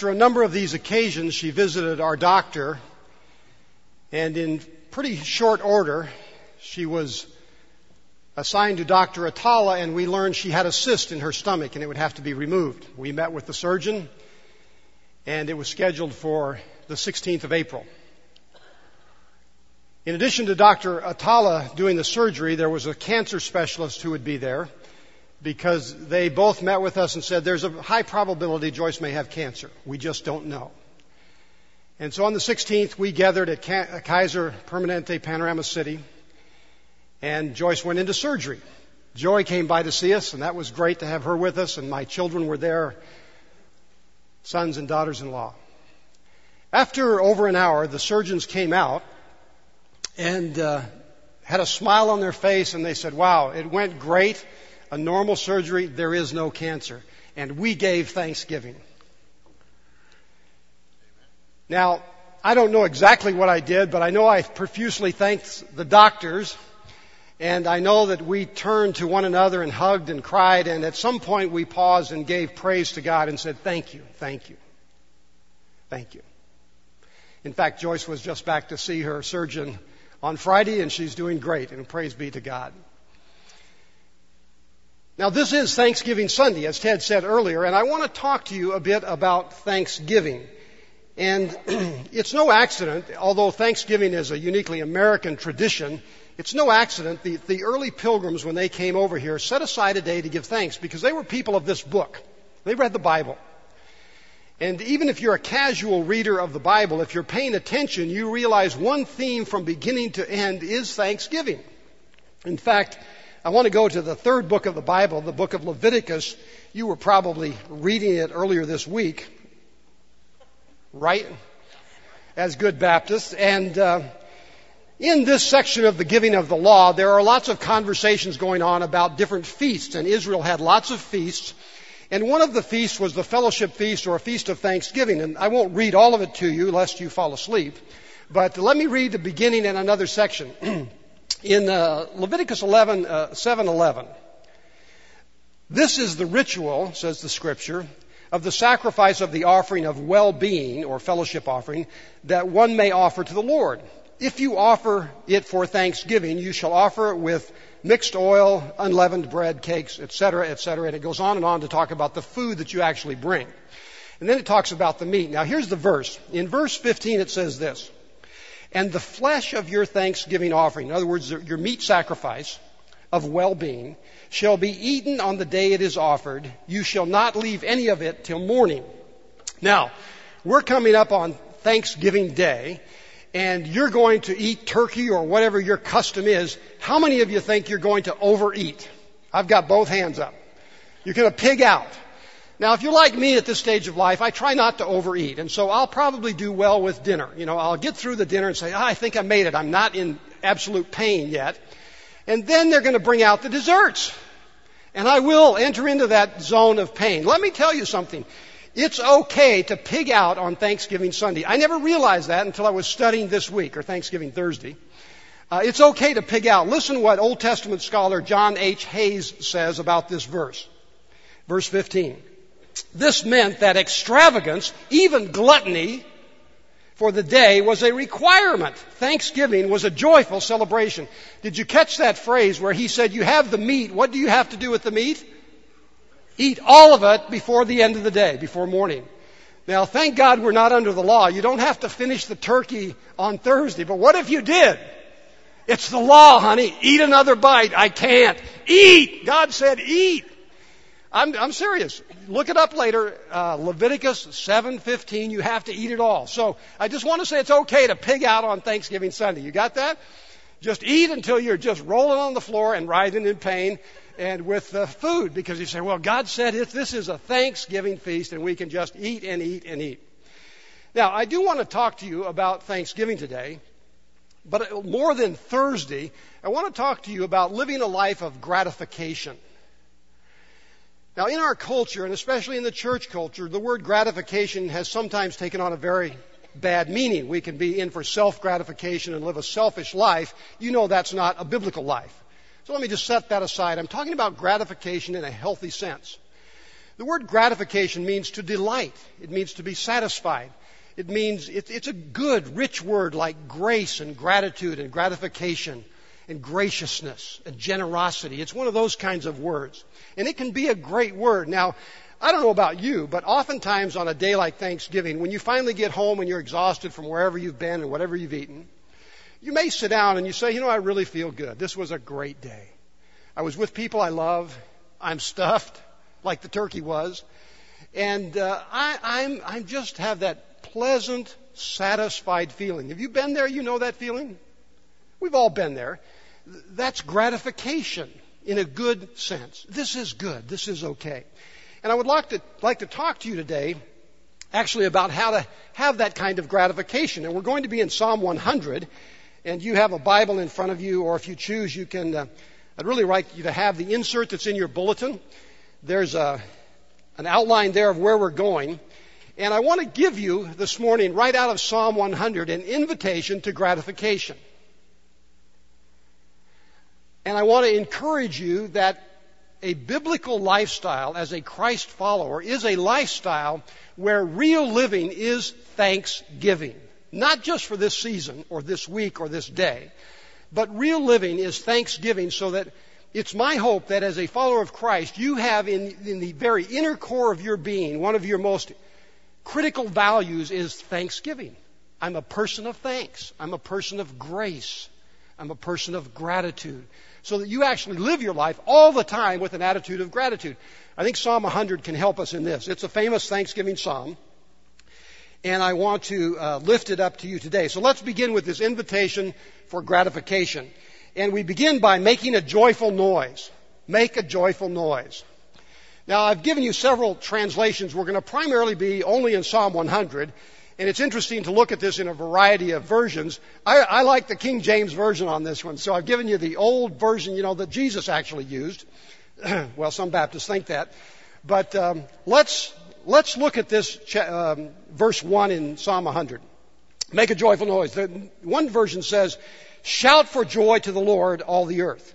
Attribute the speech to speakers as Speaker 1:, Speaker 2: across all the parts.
Speaker 1: After a number of these occasions, she visited our doctor, and in pretty short order, she was assigned to Dr. Atala, and we learned she had a cyst in her stomach and it would have to be removed. We met with the surgeon, and it was scheduled for the 16th of April. In addition to Dr. Atala doing the surgery, there was a cancer specialist who would be there because they both met with us and said there's a high probability Joyce may have cancer. We just don't know. And so on the 16th, we gathered at Kaiser Permanente Panorama City, and Joyce went into surgery. Joy came by to see us, and that was great to have her with us, and my children were there, sons and daughters in law. After over an hour, the surgeons came out and uh, had a smile on their face, and they said, Wow, it went great a normal surgery, there is no cancer. And we gave thanksgiving. Now, I don't know exactly what I did, but I know I profusely thanked the doctors. And I know that we turned to one another and hugged and cried. And at some point we paused and gave praise to God and said, thank you, thank you, thank you. In fact, Joyce was just back to see her surgeon on Friday and she's doing great and praise be to God. Now, this is Thanksgiving Sunday, as Ted said earlier, and I want to talk to you a bit about Thanksgiving. And it's no accident, although Thanksgiving is a uniquely American tradition, it's no accident the, the early pilgrims, when they came over here, set aside a day to give thanks because they were people of this book. They read the Bible. And even if you're a casual reader of the Bible, if you're paying attention, you realize one theme from beginning to end is Thanksgiving. In fact, I want to go to the third book of the Bible, the book of Leviticus. You were probably reading it earlier this week, right? As good Baptists. And uh, in this section of the giving of the law, there are lots of conversations going on about different feasts. And Israel had lots of feasts. And one of the feasts was the fellowship feast or a feast of thanksgiving. And I won't read all of it to you lest you fall asleep. But let me read the beginning in another section. in uh, Leviticus 11, uh, 7:11. This is the ritual, says the scripture, of the sacrifice of the offering of well-being or fellowship offering that one may offer to the Lord. If you offer it for thanksgiving, you shall offer it with mixed oil, unleavened bread, cakes, etc., etc. And it goes on and on to talk about the food that you actually bring. And then it talks about the meat. Now here's the verse. In verse 15 it says this. And the flesh of your thanksgiving offering, in other words, your meat sacrifice of well-being, shall be eaten on the day it is offered. You shall not leave any of it till morning. Now, we're coming up on Thanksgiving Day, and you're going to eat turkey or whatever your custom is. How many of you think you're going to overeat? I've got both hands up. You're going to pig out. Now, if you're like me at this stage of life, I try not to overeat. And so I'll probably do well with dinner. You know, I'll get through the dinner and say, oh, I think I made it. I'm not in absolute pain yet. And then they're going to bring out the desserts. And I will enter into that zone of pain. Let me tell you something. It's okay to pig out on Thanksgiving Sunday. I never realized that until I was studying this week, or Thanksgiving Thursday. Uh, it's okay to pig out. Listen to what Old Testament scholar John H. Hayes says about this verse. Verse 15. This meant that extravagance, even gluttony, for the day was a requirement. Thanksgiving was a joyful celebration. Did you catch that phrase where he said, You have the meat. What do you have to do with the meat? Eat all of it before the end of the day, before morning. Now, thank God we're not under the law. You don't have to finish the turkey on Thursday. But what if you did? It's the law, honey. Eat another bite. I can't. Eat! God said eat. I'm, I'm serious. Look it up later. Uh, Leviticus 7:15. You have to eat it all. So I just want to say it's okay to pig out on Thanksgiving Sunday. You got that? Just eat until you're just rolling on the floor and writhing in pain and with the food because you say, well, God said it, this is a Thanksgiving feast and we can just eat and eat and eat. Now, I do want to talk to you about Thanksgiving today, but more than Thursday, I want to talk to you about living a life of gratification. Now, in our culture, and especially in the church culture, the word gratification has sometimes taken on a very bad meaning. We can be in for self gratification and live a selfish life. You know that's not a biblical life. So let me just set that aside. I'm talking about gratification in a healthy sense. The word gratification means to delight. It means to be satisfied. It means it's a good, rich word like grace and gratitude and gratification and graciousness and generosity. It's one of those kinds of words. And it can be a great word. Now, I don't know about you, but oftentimes on a day like Thanksgiving, when you finally get home and you're exhausted from wherever you've been and whatever you've eaten, you may sit down and you say, you know, I really feel good. This was a great day. I was with people I love. I'm stuffed like the turkey was. And uh, I, I'm, I just have that pleasant, satisfied feeling. Have you been there? You know that feeling? We've all been there. That's gratification in a good sense. This is good. This is okay. And I would like to, like to talk to you today actually about how to have that kind of gratification. And we're going to be in Psalm 100. And you have a Bible in front of you, or if you choose, you can. Uh, I'd really like you to have the insert that's in your bulletin. There's a, an outline there of where we're going. And I want to give you this morning, right out of Psalm 100, an invitation to gratification. And I want to encourage you that a biblical lifestyle as a Christ follower is a lifestyle where real living is thanksgiving. Not just for this season or this week or this day, but real living is thanksgiving so that it's my hope that as a follower of Christ, you have in, in the very inner core of your being, one of your most critical values is thanksgiving. I'm a person of thanks. I'm a person of grace. I'm a person of gratitude. So that you actually live your life all the time with an attitude of gratitude. I think Psalm 100 can help us in this. It's a famous Thanksgiving psalm. And I want to uh, lift it up to you today. So let's begin with this invitation for gratification. And we begin by making a joyful noise. Make a joyful noise. Now, I've given you several translations. We're going to primarily be only in Psalm 100. And it's interesting to look at this in a variety of versions. I, I like the King James Version on this one. So I've given you the old version, you know, that Jesus actually used. well, some Baptists think that. But um, let's, let's look at this um, verse 1 in Psalm 100. Make a joyful noise. The, one version says, Shout for joy to the Lord, all the earth.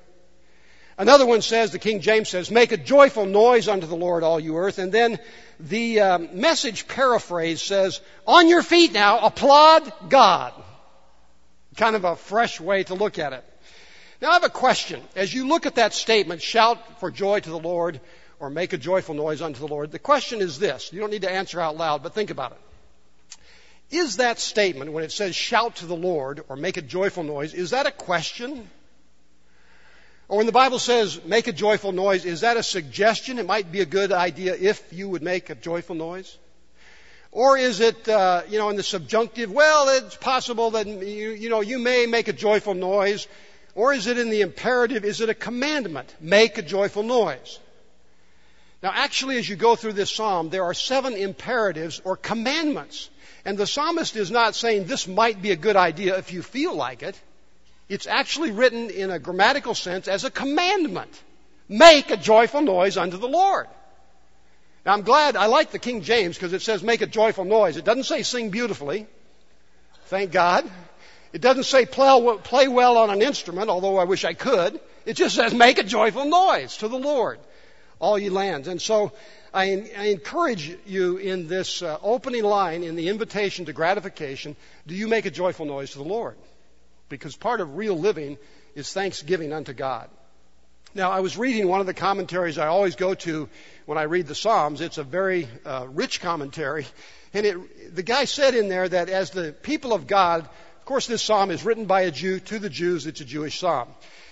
Speaker 1: Another one says, the King James says, make a joyful noise unto the Lord, all you earth. And then the um, message paraphrase says, on your feet now, applaud God. Kind of a fresh way to look at it. Now I have a question. As you look at that statement, shout for joy to the Lord, or make a joyful noise unto the Lord, the question is this. You don't need to answer out loud, but think about it. Is that statement, when it says shout to the Lord, or make a joyful noise, is that a question? Or when the Bible says make a joyful noise, is that a suggestion? It might be a good idea if you would make a joyful noise. Or is it, uh, you know, in the subjunctive, well, it's possible that, you, you know, you may make a joyful noise. Or is it in the imperative, is it a commandment? Make a joyful noise. Now actually as you go through this psalm, there are seven imperatives or commandments. And the psalmist is not saying this might be a good idea if you feel like it. It's actually written in a grammatical sense as a commandment. Make a joyful noise unto the Lord. Now I'm glad, I like the King James because it says make a joyful noise. It doesn't say sing beautifully. Thank God. It doesn't say play well on an instrument, although I wish I could. It just says make a joyful noise to the Lord, all ye lands. And so I, encourage you in this uh, opening line in the invitation to gratification, do you make a joyful noise to the Lord? Because part of real living is thanksgiving unto God. Now, I was reading one of the commentaries I always go to when I read the Psalms. It's a very uh, rich commentary. And it, the guy said in there that as the people of God, of course, this psalm is written by a Jew to the Jews. It's a Jewish psalm.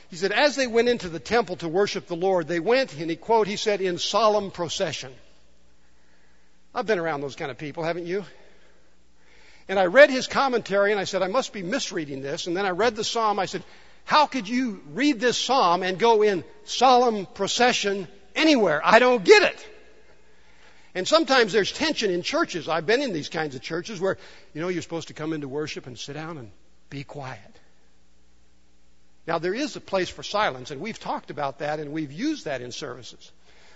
Speaker 1: He said, as they went into the temple to worship the Lord, they went, and he quote, he said, in solemn procession. I've been around those kind of people, haven't you? And I read his commentary and I said, I must be misreading this. And then I read the psalm. I said, how could you read this psalm and go in solemn procession anywhere? I don't get it. And sometimes there's tension in churches. I've been in these kinds of churches where, you know, you're supposed to come into worship and sit down and be quiet. Now there is a place for silence and we've talked about that and we've used that in services.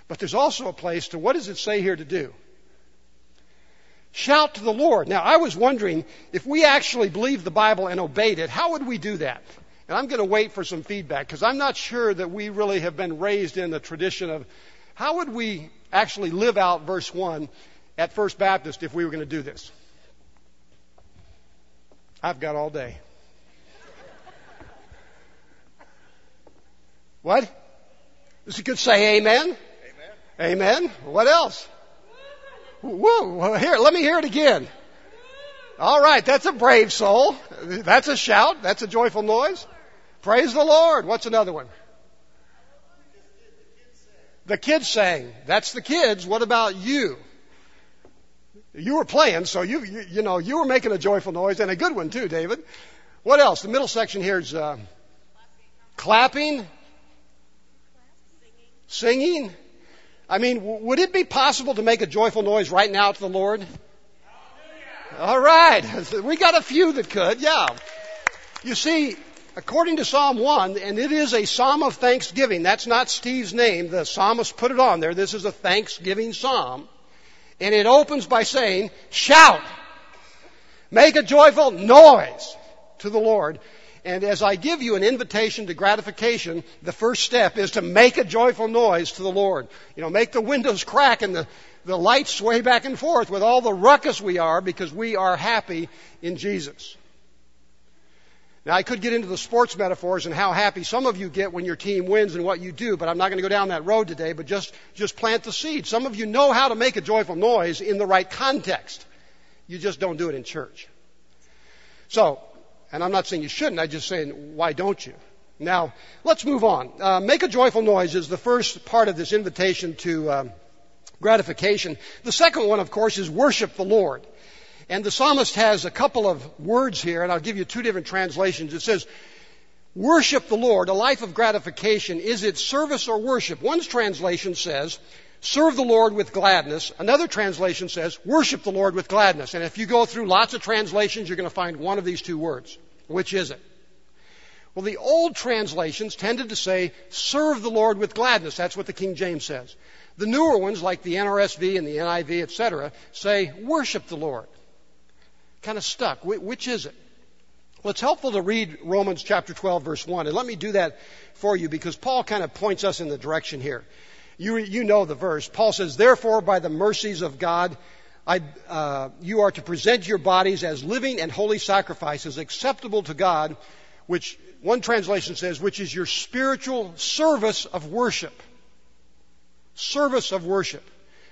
Speaker 1: But there's also a place to what does it say here to do? Shout to the Lord. Now, I was wondering if we actually believed the Bible and obeyed it, how would we do that? And I'm going to wait for some feedback because I'm not sure that we really have been raised in the tradition of how would we actually live out verse 1 at First Baptist if we were going to do this? I've got all day. What? Good to say amen? Amen. Amen. What else? Here, let me hear it again. All right, that's a brave soul. That's a shout. That's a joyful noise. Praise the Lord. What's another one? The kids sang. That's the kids. What about you? You were playing, so you, you, you know, you were making a joyful noise and a good one too, David. What else? The middle section here is uh, clapping, singing. I mean, would it be possible to make a joyful noise right now to the Lord? All right. We got a few that could, yeah. You see, according to Psalm 1, and it is a psalm of thanksgiving. That's not Steve's name. The psalmist put it on there. This is a thanksgiving psalm. And it opens by saying, shout. Make a joyful noise to the Lord. And as I give you an invitation to gratification, the first step is to make a joyful noise to the Lord. You know, make the windows crack and the, the lights sway back and forth with all the ruckus we are because we are happy in Jesus. Now, I could get into the sports metaphors and how happy some of you get when your team wins and what you do, but I'm not going to go down that road today, but just, just plant the seed. Some of you know how to make a joyful noise in the right context. You just don't do it in church. So, and I'm not saying you shouldn't, I'm just saying, why don't you? Now, let's move on. Uh, make a joyful noise is the first part of this invitation to um, gratification. The second one, of course, is worship the Lord. And the psalmist has a couple of words here, and I'll give you two different translations. It says, worship the Lord, a life of gratification. Is it service or worship? One's translation says, serve the Lord with gladness. Another translation says, worship the Lord with gladness. And if you go through lots of translations, you're going to find one of these two words. Which is it? Well, the old translations tended to say, serve the Lord with gladness. That's what the King James says. The newer ones, like the NRSV and the NIV, etc., say, worship the Lord kind of stuck. Which is it? Well, it's helpful to read Romans chapter 12, verse 1. And let me do that for you because Paul kind of points us in the direction here. You, you know the verse. Paul says, Therefore, by the mercies of God, I, uh, you are to present your bodies as living and holy sacrifices acceptable to God, which one translation says, which is your spiritual service of worship. Service of worship.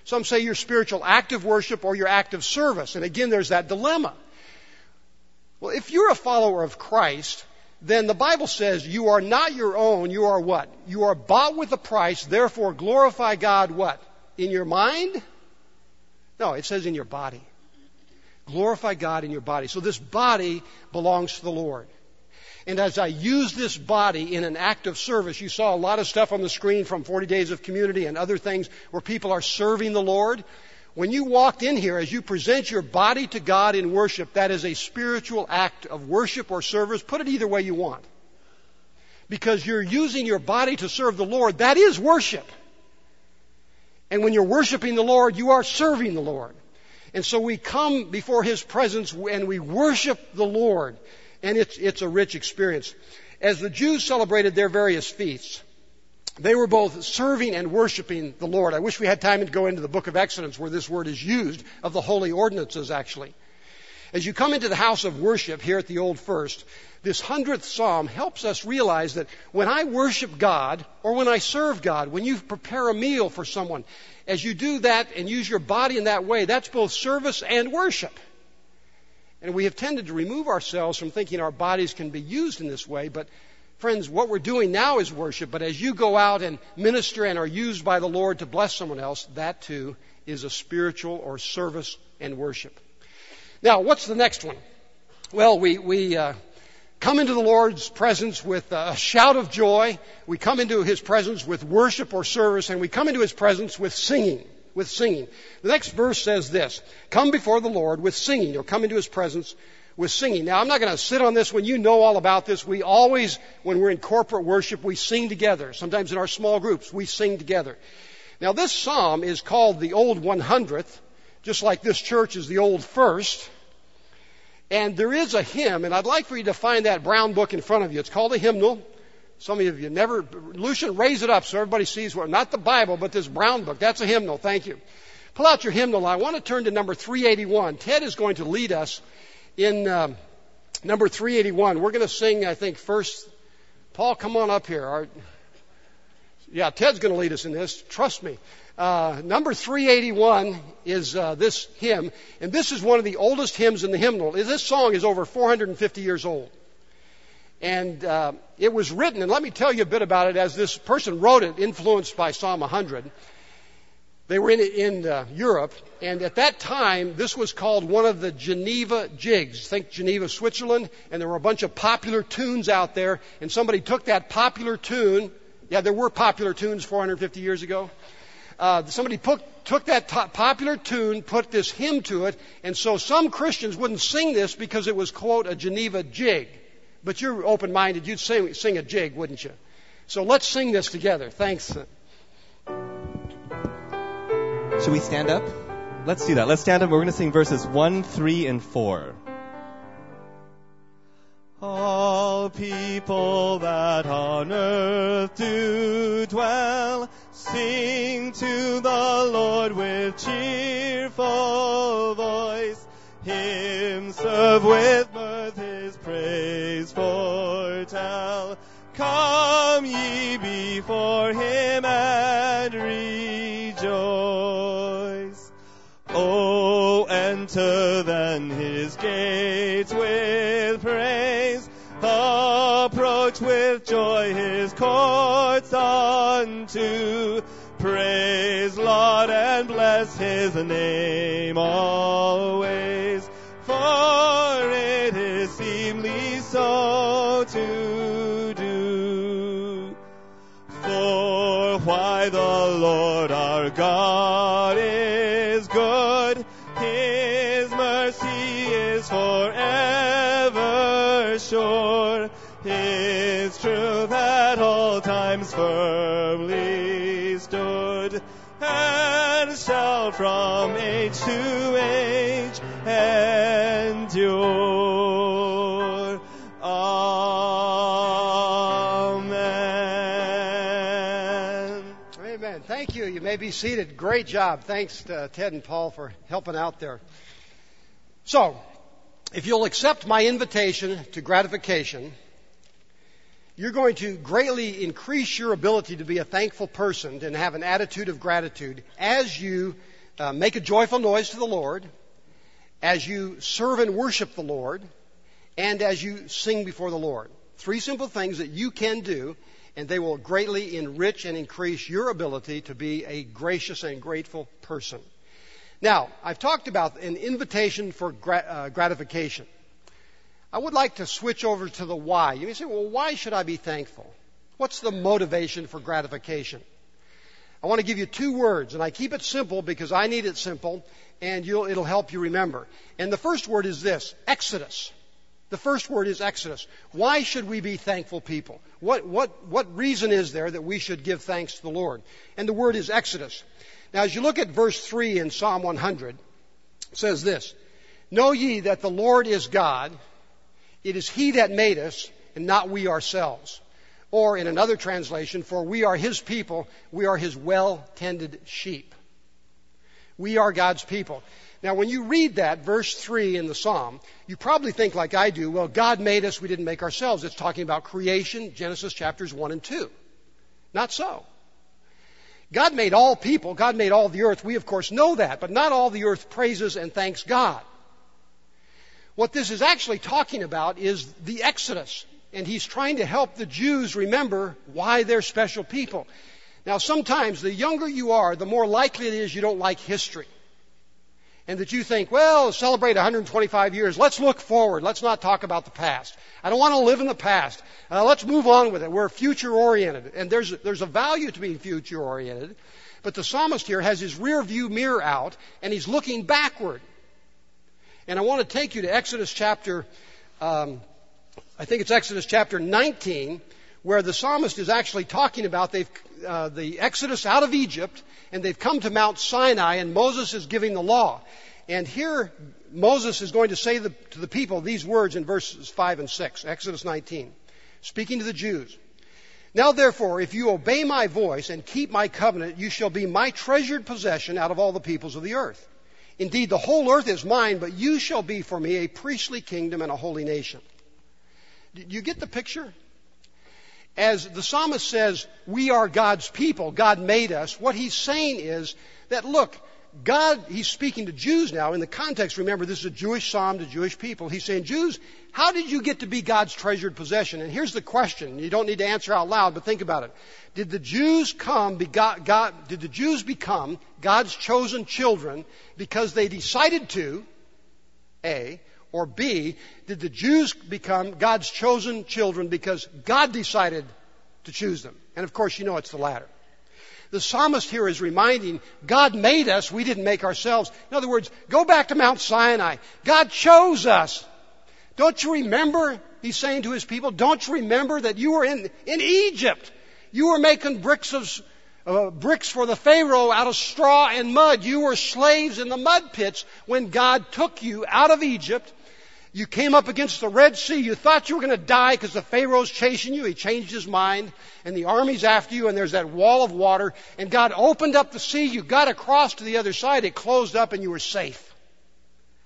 Speaker 1: Some say your spiritual act of worship or your act of service. And again, there's that dilemma. Well, if you're a follower of Christ, then the Bible says you are not your own, you are what? You are bought with a price, therefore glorify God what? In your mind? No, it says in your body. Glorify God in your body. So this body belongs to the Lord. And as I use this body in an act of service, you saw a lot of stuff on the screen from 40 Days of Community and other things where people are serving the Lord. When you walked in here, as you present your body to God in worship, that is a spiritual act of worship or service. Put it either way you want. Because you're using your body to serve the Lord, that is worship. And when you're worshiping the Lord, you are serving the Lord. And so we come before His presence and we worship the Lord and it's, it's a rich experience. As the Jews celebrated their various feasts, they were both serving and worshiping the Lord. I wish we had time to go into the book of Exodus where this word is used, of the holy ordinances actually. As you come into the house of worship here at the Old First, this hundredth psalm helps us realize that when I worship God or when I serve God, when you prepare a meal for someone, as you do that and use your body in that way, that's both service and worship. And we have tended to remove ourselves from thinking our bodies can be used in this way. But, friends, what we're doing now is worship. But as you go out and minister and are used by the Lord to bless someone else, that too is a spiritual or service and worship. Now, what's the next one? Well, we, we uh, come into the Lord's presence with a shout of joy. We come into His presence with worship or service, and we come into His presence with singing with singing. The next verse says this Come before the Lord with singing, or come into his presence with singing. Now, I'm not going to sit on this when you know all about this. We always, when we're in corporate worship, we sing together. Sometimes in our small groups, we sing together. Now, this psalm is called the Old 100th, just like this church is the Old First. And there is a hymn, and I'd like for you to find that brown book in front of you. It's called a hymnal. Some of you never, Lucian, raise it up so everybody sees what, not the Bible, but this brown book. That's a hymnal. Thank you. Pull out your hymnal. I want to turn to number 381. Ted is going to lead us in um, number 381. We're going to sing, I think, first. Paul, come on up here. Our, yeah, Ted's going to lead us in this. Trust me. Uh, number 381 is uh, this hymn, and this is one of the oldest hymns in the hymnal. This song is over 450 years old. And uh, it was written, and let me tell you a bit about it as this person wrote it, influenced by Psalm 100. They were in, in uh, Europe, and at that time, this was called one of the Geneva jigs. Think Geneva, Switzerland, and there were a bunch of popular tunes out there, and somebody took that popular tune. Yeah, there were popular tunes 450 years ago. Uh, somebody put, took that popular tune, put this hymn to it, and so some Christians wouldn't sing this because it was, quote, a Geneva jig. But you're open minded, you'd sing, sing a jig, wouldn't you? So let's sing this together. Thanks.
Speaker 2: Should we stand up? Let's do that. Let's stand up. We're going to sing verses 1, 3, and 4. All people that on earth do dwell, sing to the Lord with cheerful voice. Him serve with mirth, his praise foretell. Come ye before him and rejoice. Enter then his gates with praise. Approach with joy his courts unto. Praise Lord and bless his name always.
Speaker 1: Be seated. Great job. Thanks to Ted and Paul for helping out there. So, if you'll accept my invitation to gratification, you're going to greatly increase your ability to be a thankful person and have an attitude of gratitude as you uh, make a joyful noise to the Lord, as you serve and worship the Lord, and as you sing before the Lord. Three simple things that you can do, and they will greatly enrich and increase your ability to be a gracious and grateful person. Now, I've talked about an invitation for uh, gratification. I would like to switch over to the why. You may say, well, why should I be thankful? What's the motivation for gratification? I want to give you two words, and I keep it simple because I need it simple, and it'll help you remember. And the first word is this Exodus. The first word is Exodus. Why should we be thankful people? What, what, what reason is there that we should give thanks to the Lord? And the word is Exodus. Now, as you look at verse 3 in Psalm 100, it says this Know ye that the Lord is God, it is He that made us, and not we ourselves. Or in another translation, for we are His people, we are His well tended sheep. We are God's people. Now, when you read that, verse 3 in the Psalm, you probably think like I do, well, God made us, we didn't make ourselves. It's talking about creation, Genesis chapters 1 and 2. Not so. God made all people, God made all the earth. We, of course, know that, but not all the earth praises and thanks God. What this is actually talking about is the Exodus. And he's trying to help the Jews remember why they're special people. Now, sometimes the younger you are, the more likely it is you don't like history. And that you think, well, celebrate 125 years. Let's look forward. Let's not talk about the past. I don't want to live in the past. Uh, let's move on with it. We're future oriented. And there's, there's a value to being future oriented. But the psalmist here has his rear view mirror out and he's looking backward. And I want to take you to Exodus chapter, um, I think it's Exodus chapter 19, where the psalmist is actually talking about they've, uh, the Exodus out of Egypt, and they've come to Mount Sinai, and Moses is giving the law. And here, Moses is going to say the, to the people these words in verses 5 and 6, Exodus 19, speaking to the Jews. Now therefore, if you obey my voice and keep my covenant, you shall be my treasured possession out of all the peoples of the earth. Indeed, the whole earth is mine, but you shall be for me a priestly kingdom and a holy nation. Do you get the picture? As the psalmist says, we are God's people. God made us. What he's saying is that, look, God, he's speaking to Jews now. In the context, remember, this is a Jewish psalm to Jewish people. He's saying, Jews, how did you get to be God's treasured possession? And here's the question. You don't need to answer out loud, but think about it. Did the Jews come, God, God, did the Jews become God's chosen children because they decided to, A, or B, did the Jews become God's chosen children because God decided to choose them? And of course, you know it's the latter. The psalmist here is reminding God made us, we didn't make ourselves. In other words, go back to Mount Sinai. God chose us. Don't you remember? He's saying to his people, don't you remember that you were in, in Egypt? You were making bricks of, uh, bricks for the Pharaoh out of straw and mud. You were slaves in the mud pits when God took you out of Egypt you came up against the Red Sea. You thought you were going to die because the Pharaoh's chasing you. He changed his mind. And the army's after you, and there's that wall of water. And God opened up the sea. You got across to the other side. It closed up, and you were safe.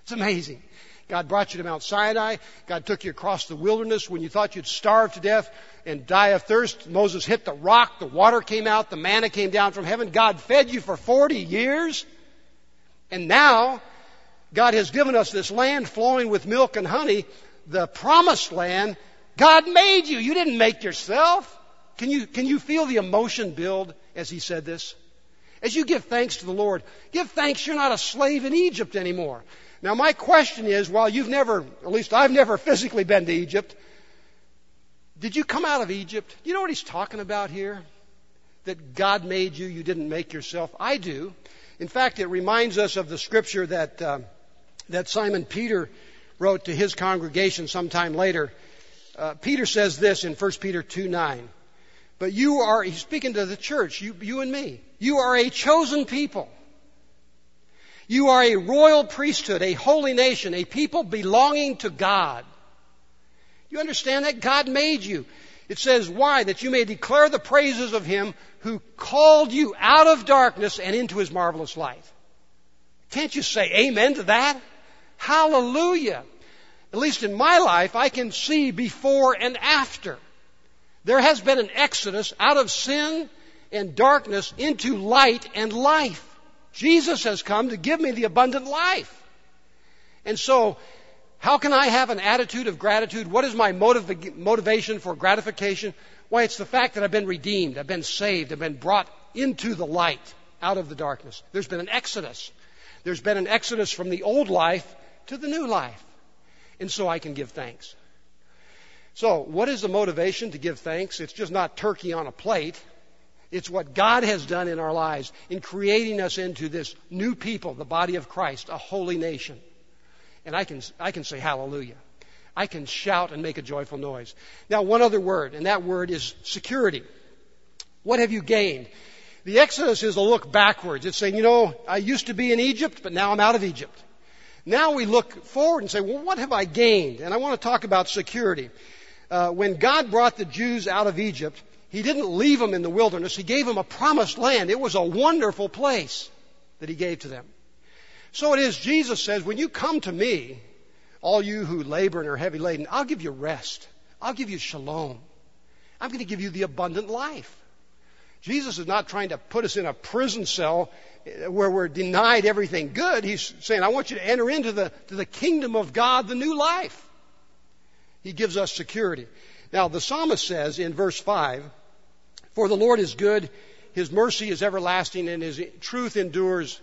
Speaker 1: It's amazing. God brought you to Mount Sinai. God took you across the wilderness when you thought you'd starve to death and die of thirst. Moses hit the rock. The water came out. The manna came down from heaven. God fed you for 40 years. And now, God has given us this land flowing with milk and honey, the promised land. God made you. You didn't make yourself. Can you, can you feel the emotion build as he said this? As you give thanks to the Lord, give thanks you're not a slave in Egypt anymore. Now my question is, while you've never, at least I've never physically been to Egypt, did you come out of Egypt? You know what he's talking about here? That God made you, you didn't make yourself. I do. In fact, it reminds us of the scripture that uh, that Simon Peter wrote to his congregation sometime later. Uh, Peter says this in 1 Peter 2 9. But you are, he's speaking to the church, you, you and me. You are a chosen people. You are a royal priesthood, a holy nation, a people belonging to God. You understand that? God made you. It says, why? That you may declare the praises of Him who called you out of darkness and into His marvelous light. Can't you say amen to that? Hallelujah. At least in my life, I can see before and after. There has been an exodus out of sin and darkness into light and life. Jesus has come to give me the abundant life. And so, how can I have an attitude of gratitude? What is my motiv- motivation for gratification? Why, it's the fact that I've been redeemed, I've been saved, I've been brought into the light out of the darkness. There's been an exodus. There's been an exodus from the old life to the new life. And so I can give thanks. So, what is the motivation to give thanks? It's just not turkey on a plate. It's what God has done in our lives in creating us into this new people, the body of Christ, a holy nation. And I can, I can say hallelujah. I can shout and make a joyful noise. Now, one other word, and that word is security. What have you gained? The Exodus is a look backwards. It's saying, you know, I used to be in Egypt, but now I'm out of Egypt. Now we look forward and say, well, what have I gained? And I want to talk about security. Uh, when God brought the Jews out of Egypt, He didn't leave them in the wilderness. He gave them a promised land. It was a wonderful place that He gave to them. So it is, Jesus says, when you come to me, all you who labor and are heavy laden, I'll give you rest. I'll give you shalom. I'm going to give you the abundant life. Jesus is not trying to put us in a prison cell where we're denied everything good, he's saying, I want you to enter into the, to the kingdom of God, the new life. He gives us security. Now, the psalmist says in verse 5, For the Lord is good, his mercy is everlasting, and his truth endures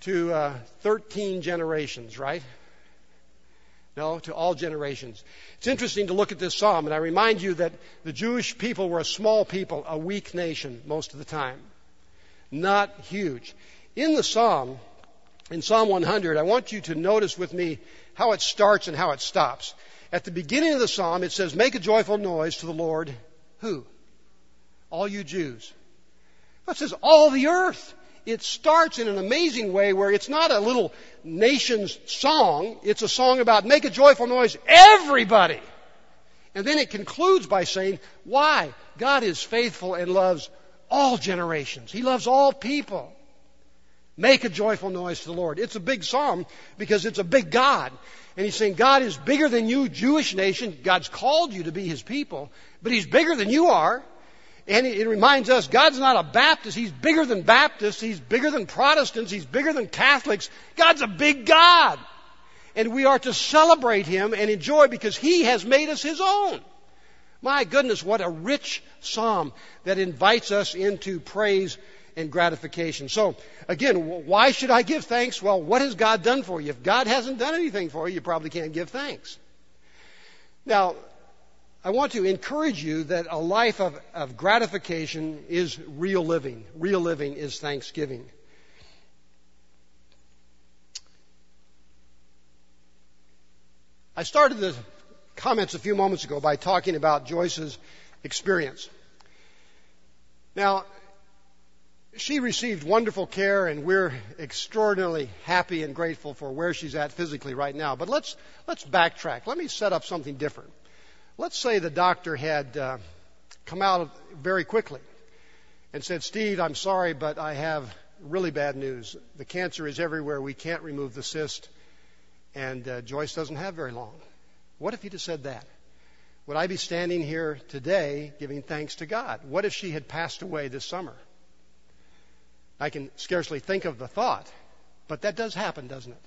Speaker 1: to uh, 13 generations, right? No, to all generations. It's interesting to look at this psalm, and I remind you that the Jewish people were a small people, a weak nation most of the time not huge. In the psalm, in Psalm 100, I want you to notice with me how it starts and how it stops. At the beginning of the psalm, it says, Make a joyful noise to the Lord. Who? All you Jews. It says, All the earth. It starts in an amazing way where it's not a little nation's song. It's a song about make a joyful noise, everybody. And then it concludes by saying, why? God is faithful and loves all generations. He loves all people. Make a joyful noise to the Lord. It's a big psalm because it's a big God. And he's saying God is bigger than you, Jewish nation. God's called you to be his people, but he's bigger than you are. And it reminds us God's not a Baptist. He's bigger than Baptists. He's bigger than Protestants. He's bigger than Catholics. God's a big God. And we are to celebrate him and enjoy because he has made us his own. My goodness, what a rich psalm that invites us into praise and gratification. So, again, why should I give thanks? Well, what has God done for you? If God hasn't done anything for you, you probably can't give thanks. Now, I want to encourage you that a life of, of gratification is real living. Real living is thanksgiving. I started the comments a few moments ago by talking about Joyce's experience. Now, she received wonderful care and we're extraordinarily happy and grateful for where she's at physically right now. But let's, let's backtrack. Let me set up something different. Let's say the doctor had uh, come out very quickly and said, Steve, I'm sorry, but I have really bad news. The cancer is everywhere. We can't remove the cyst. And uh, Joyce doesn't have very long. What if he'd have said that? Would I be standing here today giving thanks to God? What if she had passed away this summer? I can scarcely think of the thought, but that does happen, doesn't it?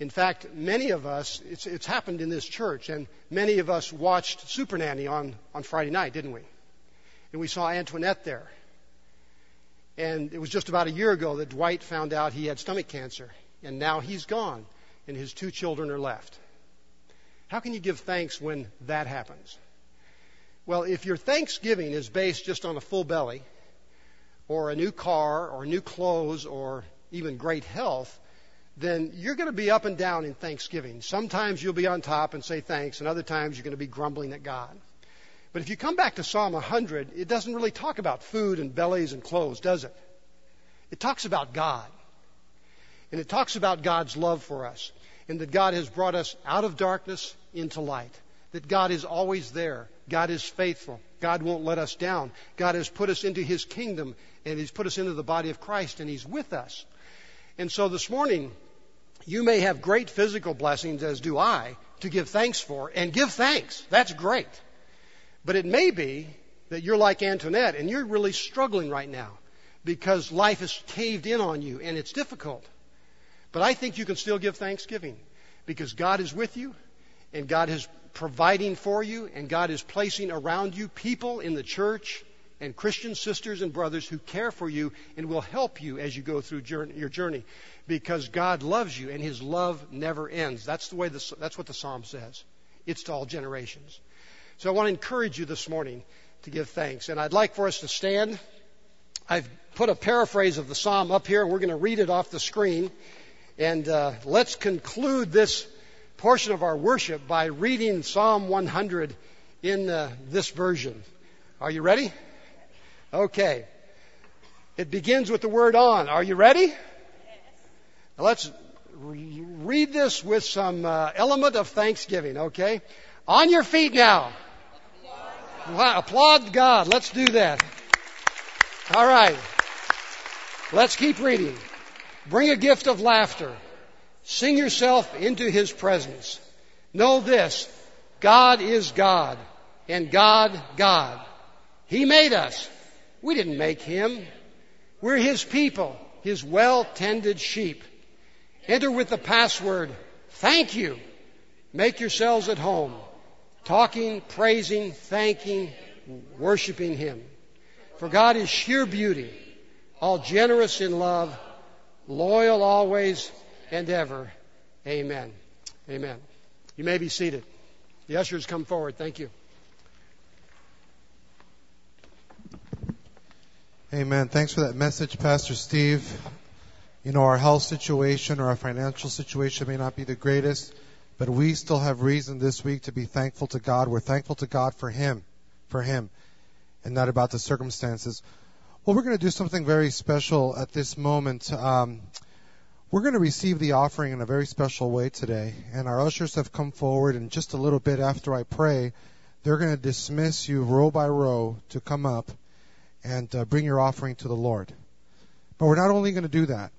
Speaker 1: In fact, many of us, it's, it's happened in this church, and many of us watched Super Nanny on, on Friday night, didn't we? And we saw Antoinette there. And it was just about a year ago that Dwight found out he had stomach cancer, and now he's gone, and his two children are left. How can you give thanks when that happens? Well, if your thanksgiving is based just on a full belly, or a new car, or new clothes, or even great health, then you're going to be up and down in thanksgiving. Sometimes you'll be on top and say thanks, and other times you're going to be grumbling at God. But if you come back to Psalm 100, it doesn't really talk about food and bellies and clothes, does it? It talks about God. And it talks about God's love for us and that God has brought us out of darkness into light. That God is always there. God is faithful. God won't let us down. God has put us into His kingdom and He's put us into the body of Christ and He's with us. And so this morning, you may have great physical blessings, as do I, to give thanks for, and give thanks. That's great. But it may be that you're like Antoinette and you're really struggling right now because life has caved in on you and it's difficult. But I think you can still give thanksgiving because God is with you and God is providing for you and God is placing around you people in the church and Christian sisters and brothers who care for you and will help you as you go through journey, your journey because God loves you and his love never ends. That's the way the, that's what the psalm says. It's to all generations. So I want to encourage you this morning to give thanks and I'd like for us to stand. I've put a paraphrase of the psalm up here and we're going to read it off the screen. And uh, let's conclude this portion of our worship by reading Psalm 100 in uh, this version. Are you ready? Okay. It begins with the word on. Are you ready? Now let's re- read this with some uh, element of thanksgiving, okay? On your feet now. Wow, applaud God. Let's do that. All right. Let's keep reading. Bring a gift of laughter. Sing yourself into His presence. Know this, God is God, and God, God. He made us. We didn't make Him. We're His people, His well-tended sheep. Enter with the password, thank you. Make yourselves at home. Talking, praising, thanking, worshiping Him. For God is sheer beauty, all generous in love, loyal always and ever. Amen. Amen. You may be seated. The ushers come forward. Thank you.
Speaker 3: Amen. Thanks for that message, Pastor Steve. You know, our health situation or our financial situation may not be the greatest, but we still have reason this week to be thankful to God. We're thankful to God for Him, for Him, and not about the circumstances. Well, we're going to do something very special at this moment. Um, We're going to receive the offering in a very special way today, and our ushers have come forward, and just a little bit after I pray, they're going to dismiss you row by row to come up and uh, bring your offering to the Lord. But we're not only going to do that.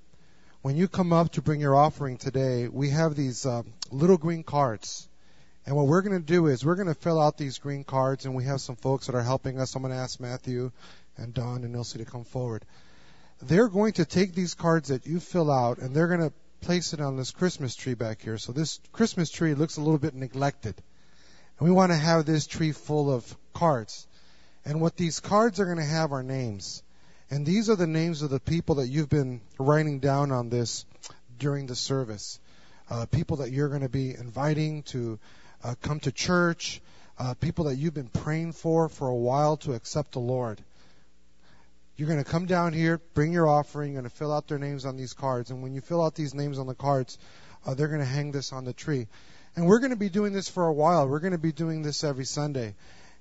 Speaker 3: When you come up to bring your offering today, we have these uh, little green cards. And what we're going to do is we're going to fill out these green cards, and we have some folks that are helping us. I'm going to ask Matthew and Don and Elsie to come forward they're going to take these cards that you fill out and they're going to place it on this Christmas tree back here. So this Christmas tree looks a little bit neglected. And we want to have this tree full of cards. And what these cards are going to have are names. And these are the names of the people that you've been writing down on this during the service. Uh, people that you're going to be inviting to uh, come to church, uh, people that you've been praying for for a while to accept the Lord. You're going to come down here, bring your offering, you're going to fill out their names on these cards. And when you fill out these names on the cards, uh, they're going to hang this on the tree. And we're going to be doing this for a while. We're going to be doing this every Sunday.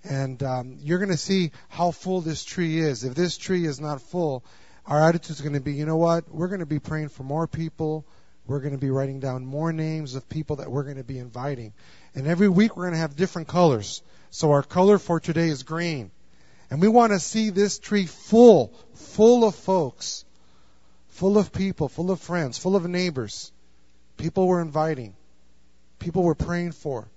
Speaker 3: And um, you're going to see how full this tree is. If this tree is not full, our attitude is going to be, you know what? We're going to be praying for more people. We're going to be writing down more names of people that we're going to be inviting. And every week we're going to have different colors. So our color for today is green. And we want to see this tree full, full of folks, full of people, full of friends, full of neighbors. People we're inviting, people we're praying for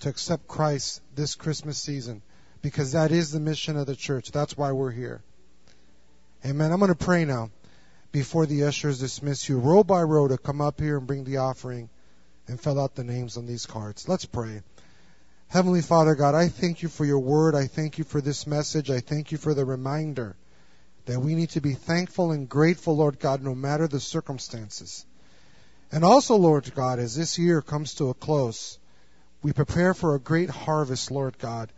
Speaker 3: to accept Christ this Christmas season because that is the mission of the church. That's why we're here. Amen. I'm going to pray now before the ushers dismiss you row by row to come up here and bring the offering and fill out the names on these cards. Let's pray. Heavenly Father God, I thank you for your word. I thank you for this message. I thank you for the reminder that we need to be thankful and grateful, Lord God, no matter the circumstances. And also, Lord God, as this year comes to a close, we prepare for a great harvest, Lord God.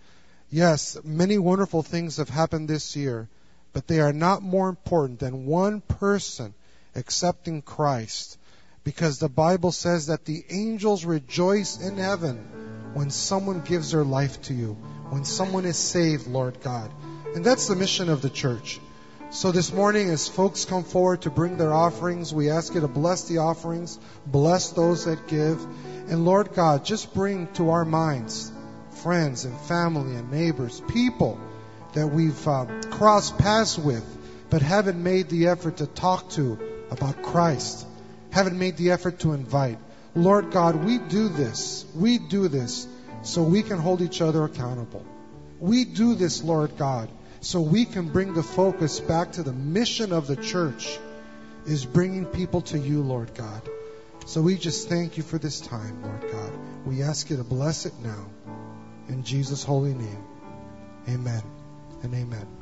Speaker 3: Yes, many wonderful things have happened this year, but they are not more important than one person accepting Christ. Because the Bible says that the angels rejoice in heaven when someone gives their life to you, when someone is saved, Lord God. And that's the mission of the church. So this morning, as folks come forward to bring their offerings, we ask you to bless the offerings, bless those that give. And Lord God, just bring to our minds friends and family and neighbors, people that we've uh, crossed paths with, but haven't made the effort to talk to about Christ, haven't made the effort to invite. Lord God, we do this. We do this so we can hold each other accountable. We do this, Lord God, so we can bring the focus back to the mission of the church is bringing people to you, Lord God. So we just thank you for this time, Lord God. We ask you to bless it now. In Jesus' holy name. Amen and amen.